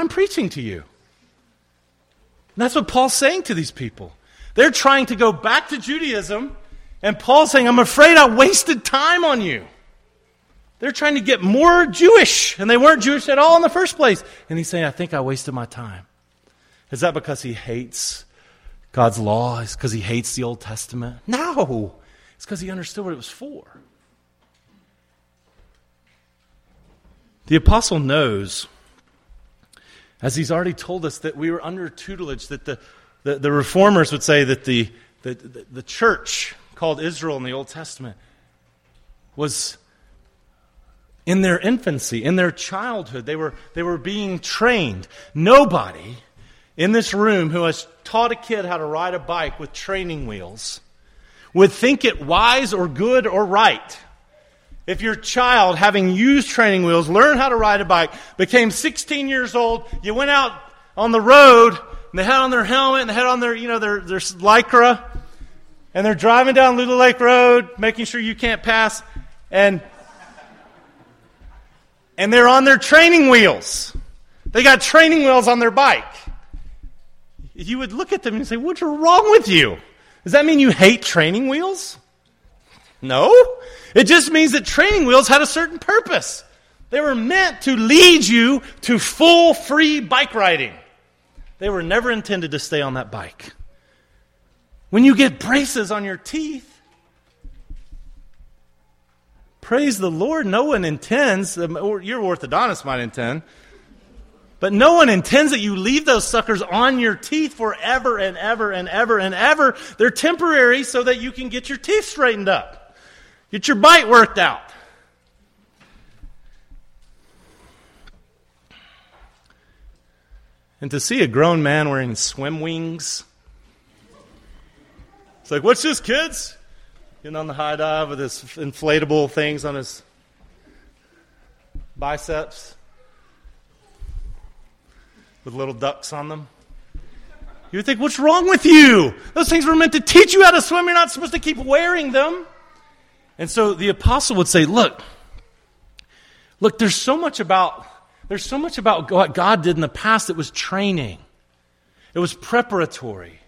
time preaching to you. And that's what Paul's saying to these people. They're trying to go back to Judaism, and Paul's saying, I'm afraid I wasted time on you. They're trying to get more Jewish, and they weren't Jewish at all in the first place. And he's saying, I think I wasted my time. Is that because he hates God's law? Is because he hates the Old Testament? No. It's because he understood what it was for. The apostle knows, as he's already told us, that we were under tutelage, that the, the, the reformers would say that the, the, the, the church called Israel in the Old Testament was in their infancy, in their childhood. They were, they were being trained. Nobody in this room who has taught a kid how to ride a bike with training wheels would think it wise or good or right if your child, having used training wheels, learned how to ride a bike, became 16 years old, you went out on the road, and they had on their helmet, and they had on their, you know, their, their lycra, and they're driving down Little Lake Road, making sure you can't pass, and and they're on their training wheels. They got training wheels on their bike. You would look at them and say, What's wrong with you? Does that mean you hate training wheels? No. It just means that training wheels had a certain purpose. They were meant to lead you to full free bike riding. They were never intended to stay on that bike. When you get braces on your teeth, praise the Lord, no one intends, um, your orthodontist might intend, but no one intends that you leave those suckers on your teeth forever and ever and ever and ever. They're temporary so that you can get your teeth straightened up. Get your bite worked out. And to see a grown man wearing swim wings, it's like, what's this, kids? Getting on the high dive with his inflatable things on his biceps with little ducks on them. You would think, what's wrong with you? Those things were meant to teach you how to swim. You're not supposed to keep wearing them. And so the apostle would say, look, look, there's so much about there's so much about what God did in the past that was training. It was preparatory.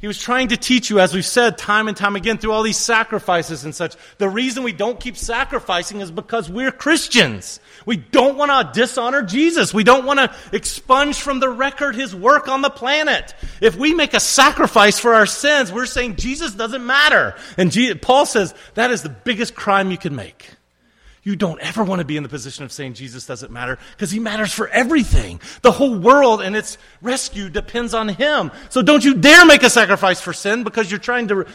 He was trying to teach you, as we've said time and time again, through all these sacrifices and such. The reason we don't keep sacrificing is because we're Christians. We don't want to dishonor Jesus. We don't want to expunge from the record his work on the planet. If we make a sacrifice for our sins, we're saying Jesus doesn't matter. And Paul says that is the biggest crime you can make. You don't ever want to be in the position of saying Jesus doesn't matter because he matters for everything. The whole world and its rescue depends on him. So don't you dare make a sacrifice for sin because you're trying to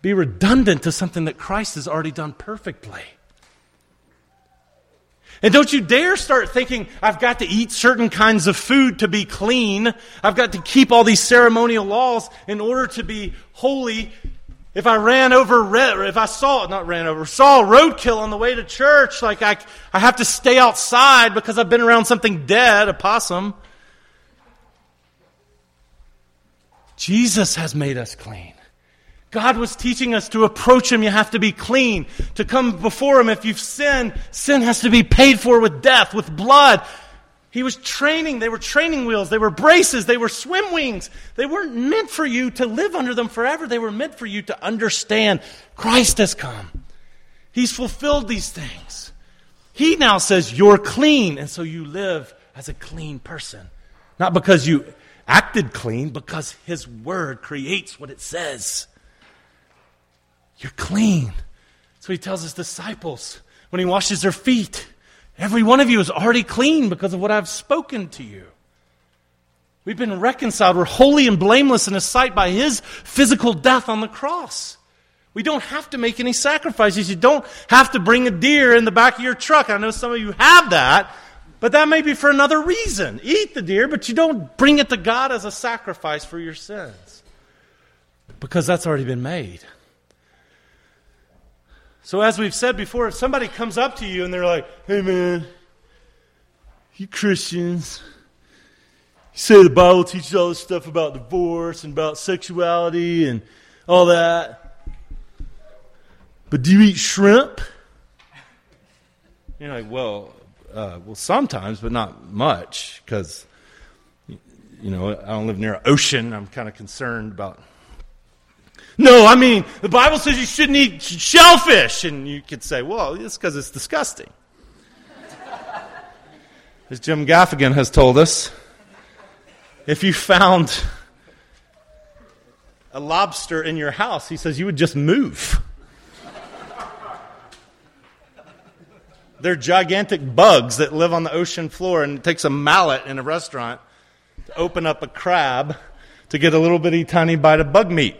be redundant to something that Christ has already done perfectly. And don't you dare start thinking, I've got to eat certain kinds of food to be clean. I've got to keep all these ceremonial laws in order to be holy. If I ran over, if I saw, not ran over, saw roadkill on the way to church, like I, I have to stay outside because I've been around something dead, a possum. Jesus has made us clean. God was teaching us to approach Him, you have to be clean. To come before Him, if you've sinned, sin has to be paid for with death, with blood. He was training. They were training wheels. They were braces. They were swim wings. They weren't meant for you to live under them forever. They were meant for you to understand Christ has come. He's fulfilled these things. He now says you're clean, and so you live as a clean person. Not because you acted clean, because His Word creates what it says. You're clean. So he tells his disciples when he washes their feet, every one of you is already clean because of what I've spoken to you. We've been reconciled. We're holy and blameless in his sight by his physical death on the cross. We don't have to make any sacrifices. You don't have to bring a deer in the back of your truck. I know some of you have that, but that may be for another reason. Eat the deer, but you don't bring it to God as a sacrifice for your sins because that's already been made. So, as we've said before, if somebody comes up to you and they're like, hey man, you Christians, you say the Bible teaches all this stuff about divorce and about sexuality and all that, but do you eat shrimp? You're like, well, Uh, well, sometimes, but not much, because you know I don't live near an ocean. I'm kind of concerned about. No, I mean the Bible says you shouldn't eat shellfish, and you could say, "Well, it's because it's disgusting." As Jim Gaffigan has told us, if you found a lobster in your house, he says you would just move. They're gigantic bugs that live on the ocean floor, and it takes a mallet in a restaurant to open up a crab to get a little bitty tiny bite of bug meat.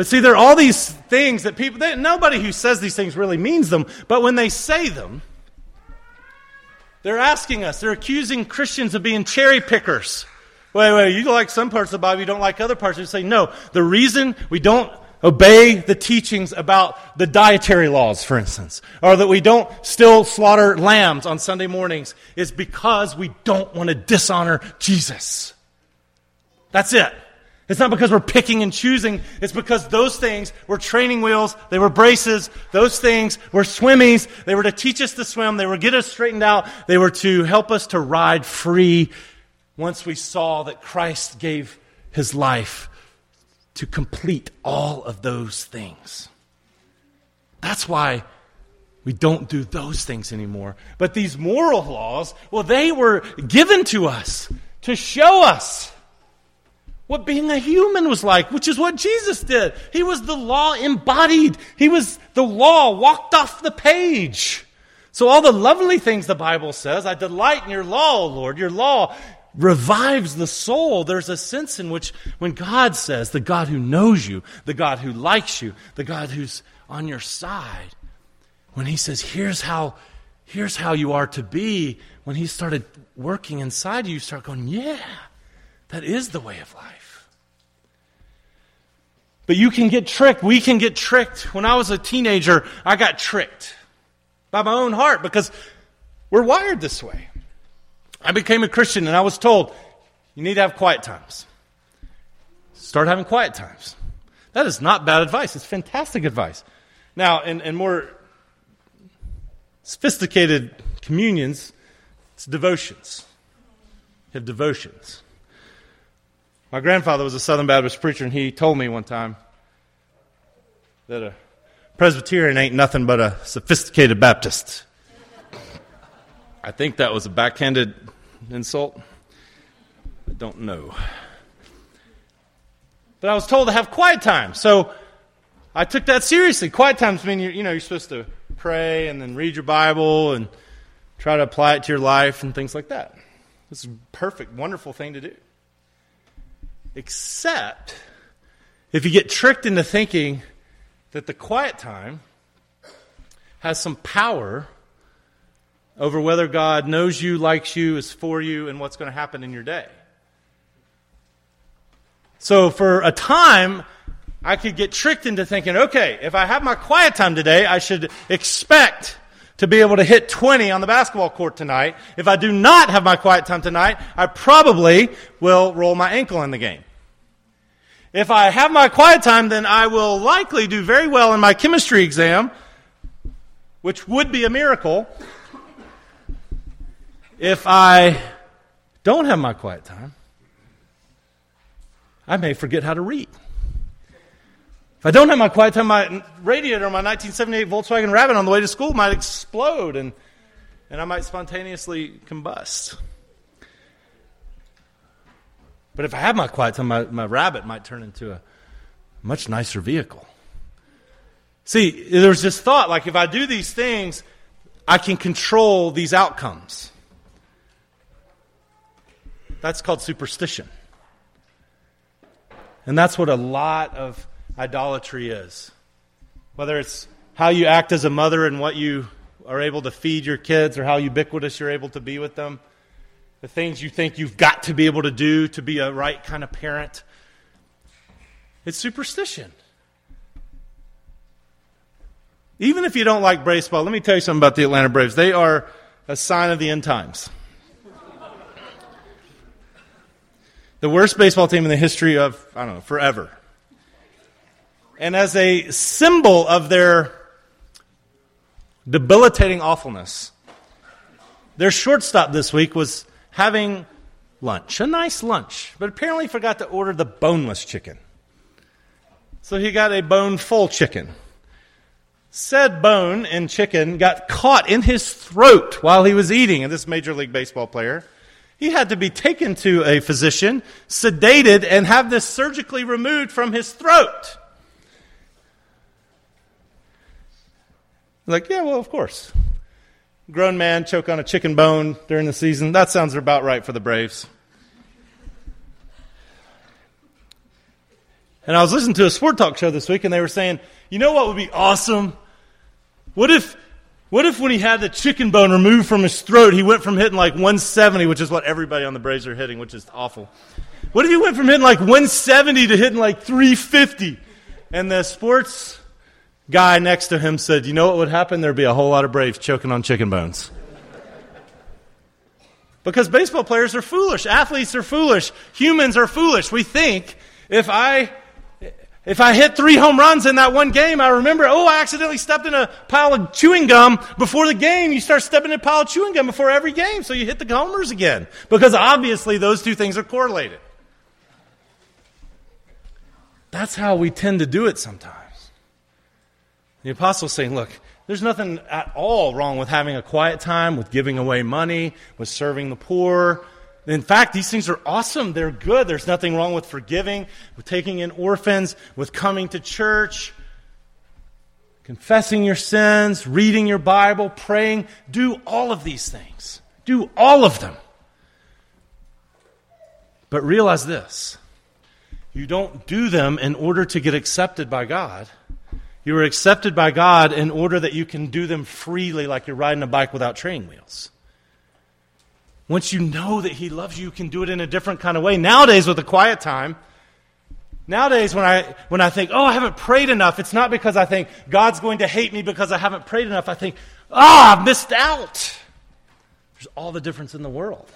But see, there are all these things that people, they, nobody who says these things really means them, but when they say them, they're asking us, they're accusing Christians of being cherry pickers. Wait, wait, you like some parts of the Bible, you don't like other parts. You say, no, the reason we don't obey the teachings about the dietary laws, for instance, or that we don't still slaughter lambs on Sunday mornings is because we don't want to dishonor Jesus. That's it. It's not because we're picking and choosing. It's because those things were training wheels. They were braces. Those things were swimmies. They were to teach us to swim. They were to get us straightened out. They were to help us to ride free once we saw that Christ gave his life to complete all of those things. That's why we don't do those things anymore. But these moral laws, well, they were given to us to show us what being a human was like, which is what Jesus did. He was the law embodied, He was the law walked off the page. So, all the lovely things the Bible says, I delight in your law, Lord. Your law revives the soul. There's a sense in which when God says, the God who knows you, the God who likes you, the God who's on your side, when he says, here's how, here's how you are to be, when he started working inside you, you start going, yeah, that is the way of life. But you can get tricked. We can get tricked. When I was a teenager, I got tricked by my own heart because we're wired this way. I became a Christian and I was told, you need to have quiet times. Start having quiet times. That is not bad advice. It's fantastic advice. Now, in, in more sophisticated communions, it's devotions. You have devotions. My grandfather was a Southern Baptist preacher, and he told me one time that a Presbyterian ain't nothing but a sophisticated Baptist. I think that was a backhanded insult. I don't know. But I was told to have quiet time. So I took that seriously. Quiet times mean you you know you're supposed to pray and then read your Bible and try to apply it to your life and things like that. It's a perfect, wonderful thing to do. Except if you get tricked into thinking that the quiet time has some power over whether God knows you, likes you, is for you, and what's going to happen in your day. So for a time, I could get tricked into thinking, okay, if I have my quiet time today, I should expect to be able to hit 20 on the basketball court tonight. If I do not have my quiet time tonight, I probably will roll my ankle in the game. If I have my quiet time, then I will likely do very well in my chemistry exam, which would be a miracle. If I don't have my quiet time, I may forget how to read. If I don't have my quiet time, my radiator on my 1978 Volkswagen Rabbit on the way to school might explode and, and I might spontaneously combust. But if I have my quiet time, my, my Rabbit might turn into a much nicer vehicle. See, there's this thought like if I do these things, I can control these outcomes. That's called superstition. And that's what a lot of idolatry is. Whether it's how you act as a mother and what you are able to feed your kids or how ubiquitous you're able to be with them, the things you think you've got to be able to do to be a right kind of parent. It's superstition. Even if you don't like baseball, let me tell you something about the Atlanta Braves. They are a sign of the end times. the worst baseball team in the history of, I don't know, forever. And as a symbol of their debilitating awfulness. Their shortstop this week was having lunch, a nice lunch, but apparently forgot to order the boneless chicken. So he got a bone full chicken. Said bone and chicken got caught in his throat while he was eating, and this Major League Baseball player. He had to be taken to a physician, sedated, and have this surgically removed from his throat. Like, yeah, well, of course. Grown man choke on a chicken bone during the season. That sounds about right for the Braves. And I was listening to a sport talk show this week, and they were saying, you know what would be awesome? What if, what if when he had the chicken bone removed from his throat, he went from hitting like 170, which is what everybody on the Braves are hitting, which is awful. What if he went from hitting like 170 to hitting like 350? And the sports guy next to him said, You know what would happen? There'd be a whole lot of Braves choking on chicken bones. because baseball players are foolish, athletes are foolish, humans are foolish. We think if I if I hit three home runs in that one game, I remember, oh, I accidentally stepped in a pile of chewing gum before the game. You start stepping in a pile of chewing gum before every game, so you hit the homers again. Because obviously those two things are correlated. That's how we tend to do it sometimes. The apostle's saying, look, there's nothing at all wrong with having a quiet time, with giving away money, with serving the poor. In fact, these things are awesome. They're good. There's nothing wrong with forgiving, with taking in orphans, with coming to church, confessing your sins, reading your Bible, praying. Do all of these things. Do all of them. But realize this you don't do them in order to get accepted by God. You are accepted by God in order that you can do them freely, like you're riding a bike without training wheels. Once you know that He loves you, you can do it in a different kind of way. Nowadays, with a quiet time, nowadays when I, when I think, oh, I haven't prayed enough, it's not because I think God's going to hate me because I haven't prayed enough. I think, ah, oh, I've missed out. There's all the difference in the world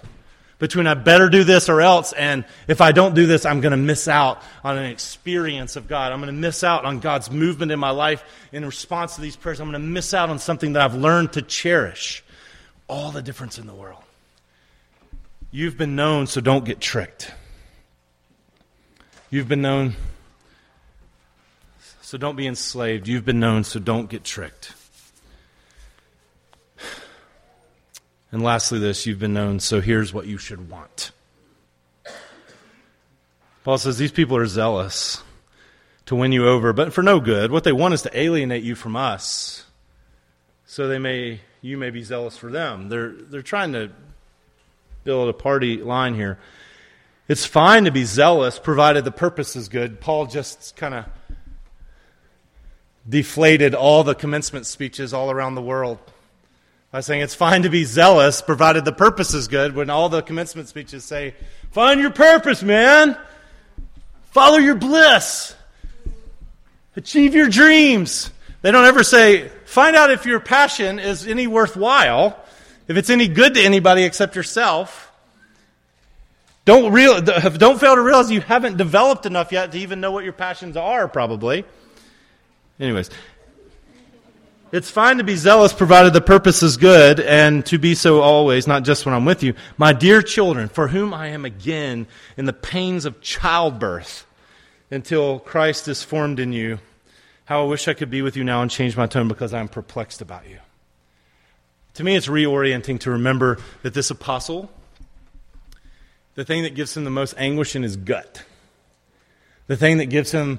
between I better do this or else, and if I don't do this, I'm going to miss out on an experience of God. I'm going to miss out on God's movement in my life in response to these prayers. I'm going to miss out on something that I've learned to cherish. All the difference in the world. You've been known, so don't get tricked. You've been known, so don't be enslaved. You've been known, so don't get tricked. And lastly, this you've been known, so here's what you should want. Paul says these people are zealous to win you over, but for no good. What they want is to alienate you from us, so they may you may be zealous for them. They're they're trying to build a party line here. It's fine to be zealous, provided the purpose is good. Paul just kind of deflated all the commencement speeches all around the world by saying it's fine to be zealous provided the purpose is good when all the commencement speeches say, Find your purpose, man. Follow your bliss. Achieve your dreams. They don't ever say, Find out if your passion is any worthwhile, if it's any good to anybody except yourself. Don't, real, don't fail to realize you haven't developed enough yet to even know what your passions are, probably. Anyways, it's fine to be zealous provided the purpose is good and to be so always, not just when I'm with you. My dear children, for whom I am again in the pains of childbirth until Christ is formed in you, how I wish I could be with you now and change my tone because I'm perplexed about you. To me, it's reorienting to remember that this apostle, the thing that gives him the most anguish in his gut, the thing that gives him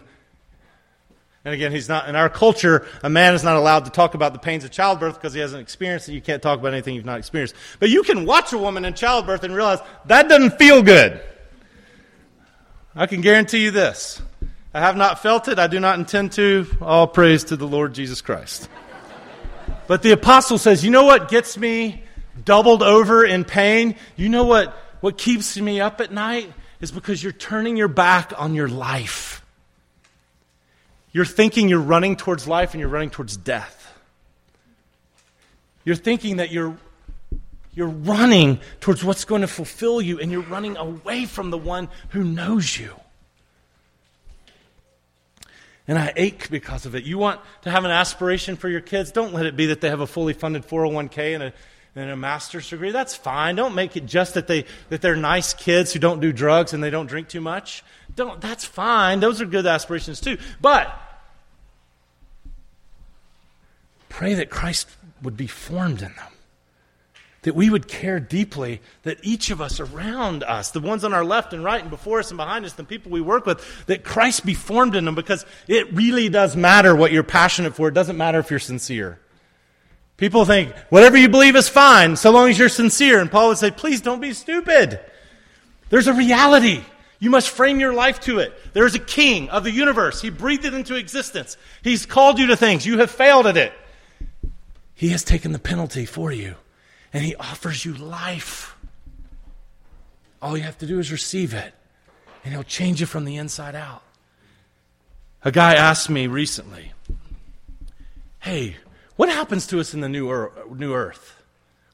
and again, he's not in our culture. A man is not allowed to talk about the pains of childbirth because he hasn't experienced it. You can't talk about anything you've not experienced. But you can watch a woman in childbirth and realize that doesn't feel good. I can guarantee you this: I have not felt it. I do not intend to. All praise to the Lord Jesus Christ. But the apostle says, "You know what gets me doubled over in pain? You know what what keeps me up at night is because you're turning your back on your life." You're thinking you're running towards life and you're running towards death. You're thinking that you're, you're running towards what's going to fulfill you and you're running away from the one who knows you. And I ache because of it. You want to have an aspiration for your kids? Don't let it be that they have a fully funded 401k and a, and a master's degree. That's fine. Don't make it just that, they, that they're nice kids who don't do drugs and they don't drink too much. Don't, that's fine. Those are good aspirations too. But pray that Christ would be formed in them that we would care deeply that each of us around us, the ones on our left and right and before us and behind us, the people we work with, that Christ be formed in them because it really does matter what you're passionate for. It doesn't matter if you're sincere. People think whatever you believe is fine so long as you're sincere. And Paul would say, please don't be stupid. There's a reality. You must frame your life to it. There's a king of the universe. He breathed it into existence. He's called you to things. You have failed at it. He has taken the penalty for you and He offers you life. All you have to do is receive it, and He'll change you from the inside out. A guy asked me recently, Hey, what happens to us in the new earth?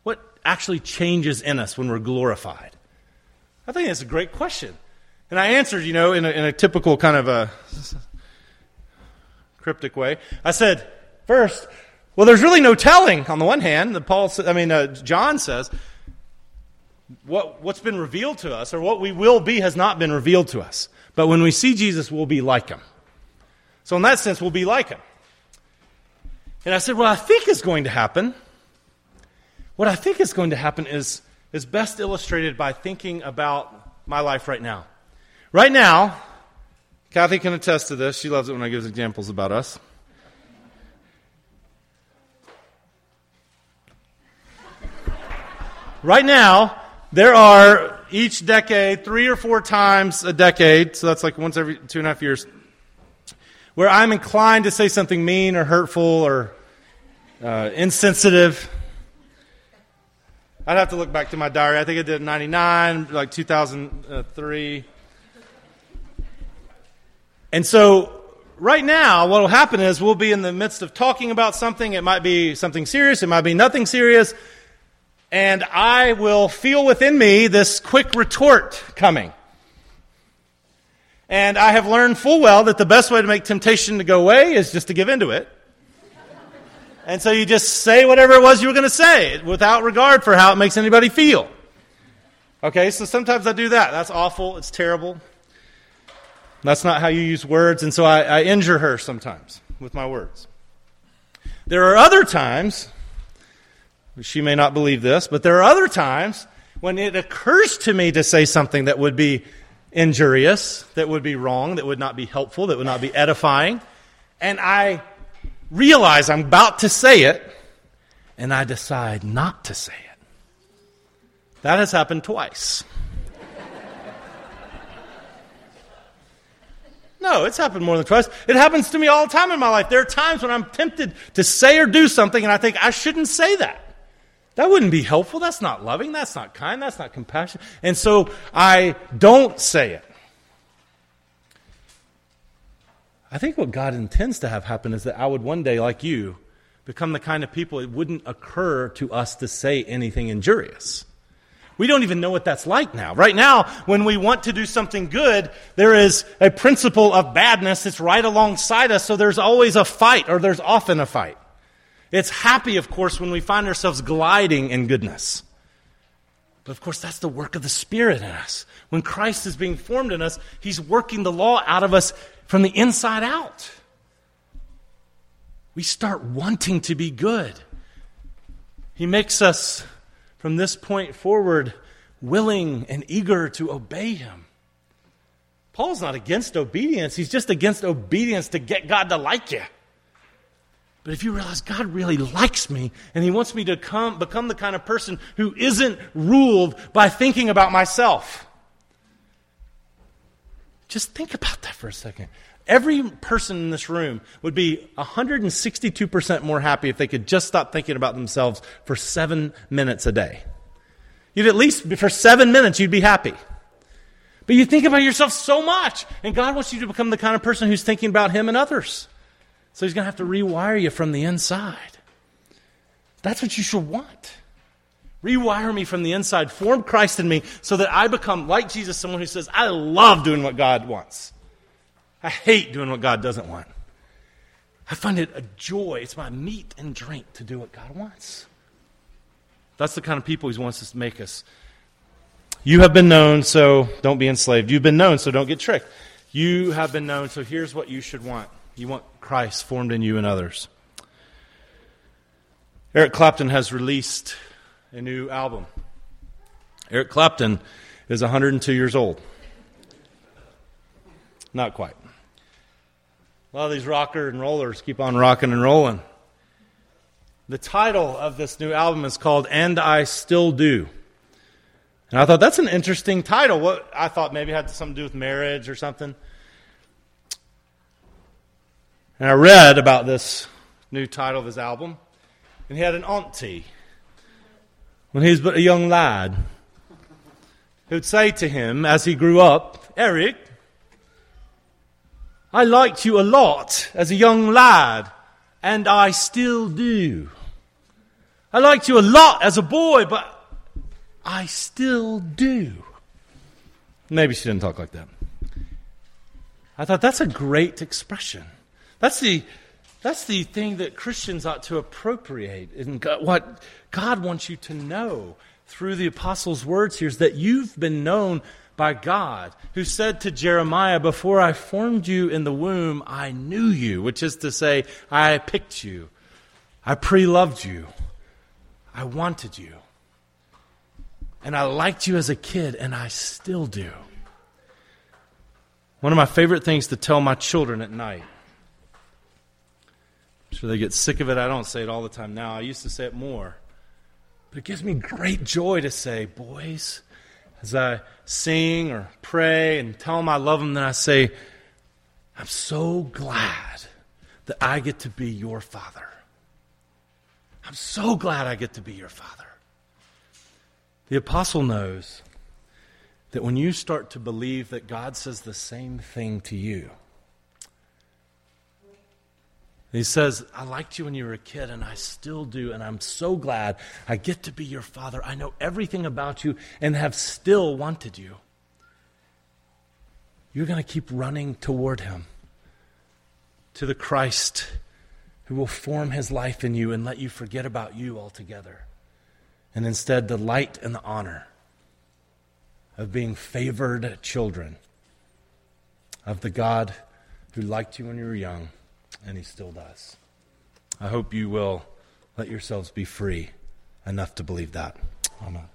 What actually changes in us when we're glorified? I think that's a great question. And I answered, you know, in a, in a typical kind of a cryptic way. I said, First, well, there's really no telling. On the one hand, the Paul, I mean, uh, John says, what, what's been revealed to us, or what we will be, has not been revealed to us. But when we see Jesus, we'll be like him. So, in that sense, we'll be like him. And I said, What I think is going to happen, what I think is going to happen is, is best illustrated by thinking about my life right now. Right now, Kathy can attest to this. She loves it when I give examples about us. Right now, there are each decade, three or four times a decade, so that's like once every two and a half years, where I'm inclined to say something mean or hurtful or uh, insensitive. I'd have to look back to my diary. I think I did in 99, like 2003. And so, right now, what will happen is we'll be in the midst of talking about something. It might be something serious, it might be nothing serious and I will feel within me this quick retort coming. And I have learned full well that the best way to make temptation to go away is just to give into it. And so you just say whatever it was you were going to say without regard for how it makes anybody feel. Okay, so sometimes I do that. That's awful. It's terrible. That's not how you use words. And so I, I injure her sometimes with my words. There are other times she may not believe this, but there are other times when it occurs to me to say something that would be injurious, that would be wrong, that would not be helpful, that would not be edifying. And I realize I'm about to say it, and I decide not to say it. That has happened twice. No, it's happened more than twice. It happens to me all the time in my life. There are times when I'm tempted to say or do something, and I think I shouldn't say that. That wouldn't be helpful. That's not loving. That's not kind. That's not compassionate. And so I don't say it. I think what God intends to have happen is that I would one day, like you, become the kind of people it wouldn't occur to us to say anything injurious. We don't even know what that's like now. Right now, when we want to do something good, there is a principle of badness that's right alongside us, so there's always a fight, or there's often a fight. It's happy, of course, when we find ourselves gliding in goodness. But of course, that's the work of the Spirit in us. When Christ is being formed in us, He's working the law out of us from the inside out. We start wanting to be good. He makes us, from this point forward, willing and eager to obey Him. Paul's not against obedience, he's just against obedience to get God to like you. But if you realize God really likes me and He wants me to come, become the kind of person who isn't ruled by thinking about myself, just think about that for a second. Every person in this room would be 162% more happy if they could just stop thinking about themselves for seven minutes a day. You'd at least, for seven minutes, you'd be happy. But you think about yourself so much, and God wants you to become the kind of person who's thinking about Him and others. So he's going to have to rewire you from the inside. That's what you should want. Rewire me from the inside, form Christ in me so that I become, like Jesus, someone who says, I love doing what God wants. I hate doing what God doesn't want. I find it a joy. It's my meat and drink to do what God wants. That's the kind of people He wants us to make us. You have been known, so don't be enslaved. You've been known, so don't get tricked. You have been known, so here's what you should want. You want Christ formed in you and others. Eric Clapton has released a new album. Eric Clapton is 102 years old. Not quite. A lot of these rocker and rollers keep on rocking and rolling. The title of this new album is called And I Still Do. And I thought that's an interesting title. What I thought maybe had something to do with marriage or something. And I read about this new title of his album, and he had an auntie when he was but a young lad who'd say to him as he grew up, Eric, I liked you a lot as a young lad, and I still do. I liked you a lot as a boy, but I still do. Maybe she didn't talk like that. I thought that's a great expression. That's the, that's the thing that Christians ought to appropriate. And what God wants you to know through the apostles' words here is that you've been known by God, who said to Jeremiah, Before I formed you in the womb, I knew you, which is to say, I picked you, I pre loved you, I wanted you. And I liked you as a kid, and I still do. One of my favorite things to tell my children at night. I'm sure they get sick of it. I don't say it all the time now. I used to say it more. But it gives me great joy to say, boys, as I sing or pray and tell them I love them, then I say, I'm so glad that I get to be your father. I'm so glad I get to be your father. The apostle knows that when you start to believe that God says the same thing to you, he says, I liked you when you were a kid, and I still do, and I'm so glad I get to be your father. I know everything about you and have still wanted you. You're going to keep running toward him, to the Christ who will form his life in you and let you forget about you altogether and instead the light and the honor of being favored children of the God who liked you when you were young, and he still does. I hope you will let yourselves be free enough to believe that. Amen.